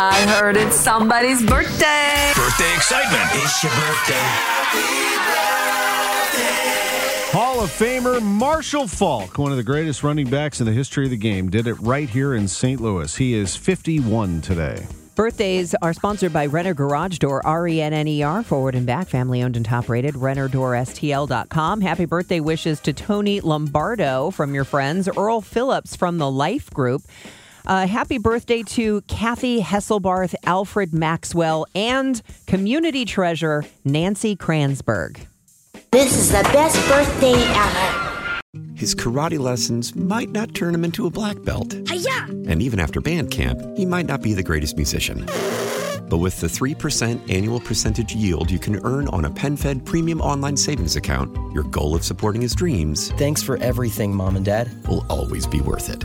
I heard it's somebody's birthday. Birthday excitement. It's your birthday. Hall of Famer Marshall Faulk, one of the greatest running backs in the history of the game, did it right here in St. Louis. He is 51 today. Birthdays are sponsored by Renner Garage Door, R E N N E R, forward and back, family owned and top rated, RennerDoorSTL.com. Happy birthday wishes to Tony Lombardo from your friends, Earl Phillips from the Life Group. Uh, happy birthday to Kathy Hesselbarth, Alfred Maxwell, and community treasure Nancy Kransberg. This is the best birthday ever. His karate lessons might not turn him into a black belt. Hiya! And even after band camp, he might not be the greatest musician. But with the 3% annual percentage yield you can earn on a PenFed premium online savings account, your goal of supporting his dreams Thanks for everything, Mom and Dad. will always be worth it.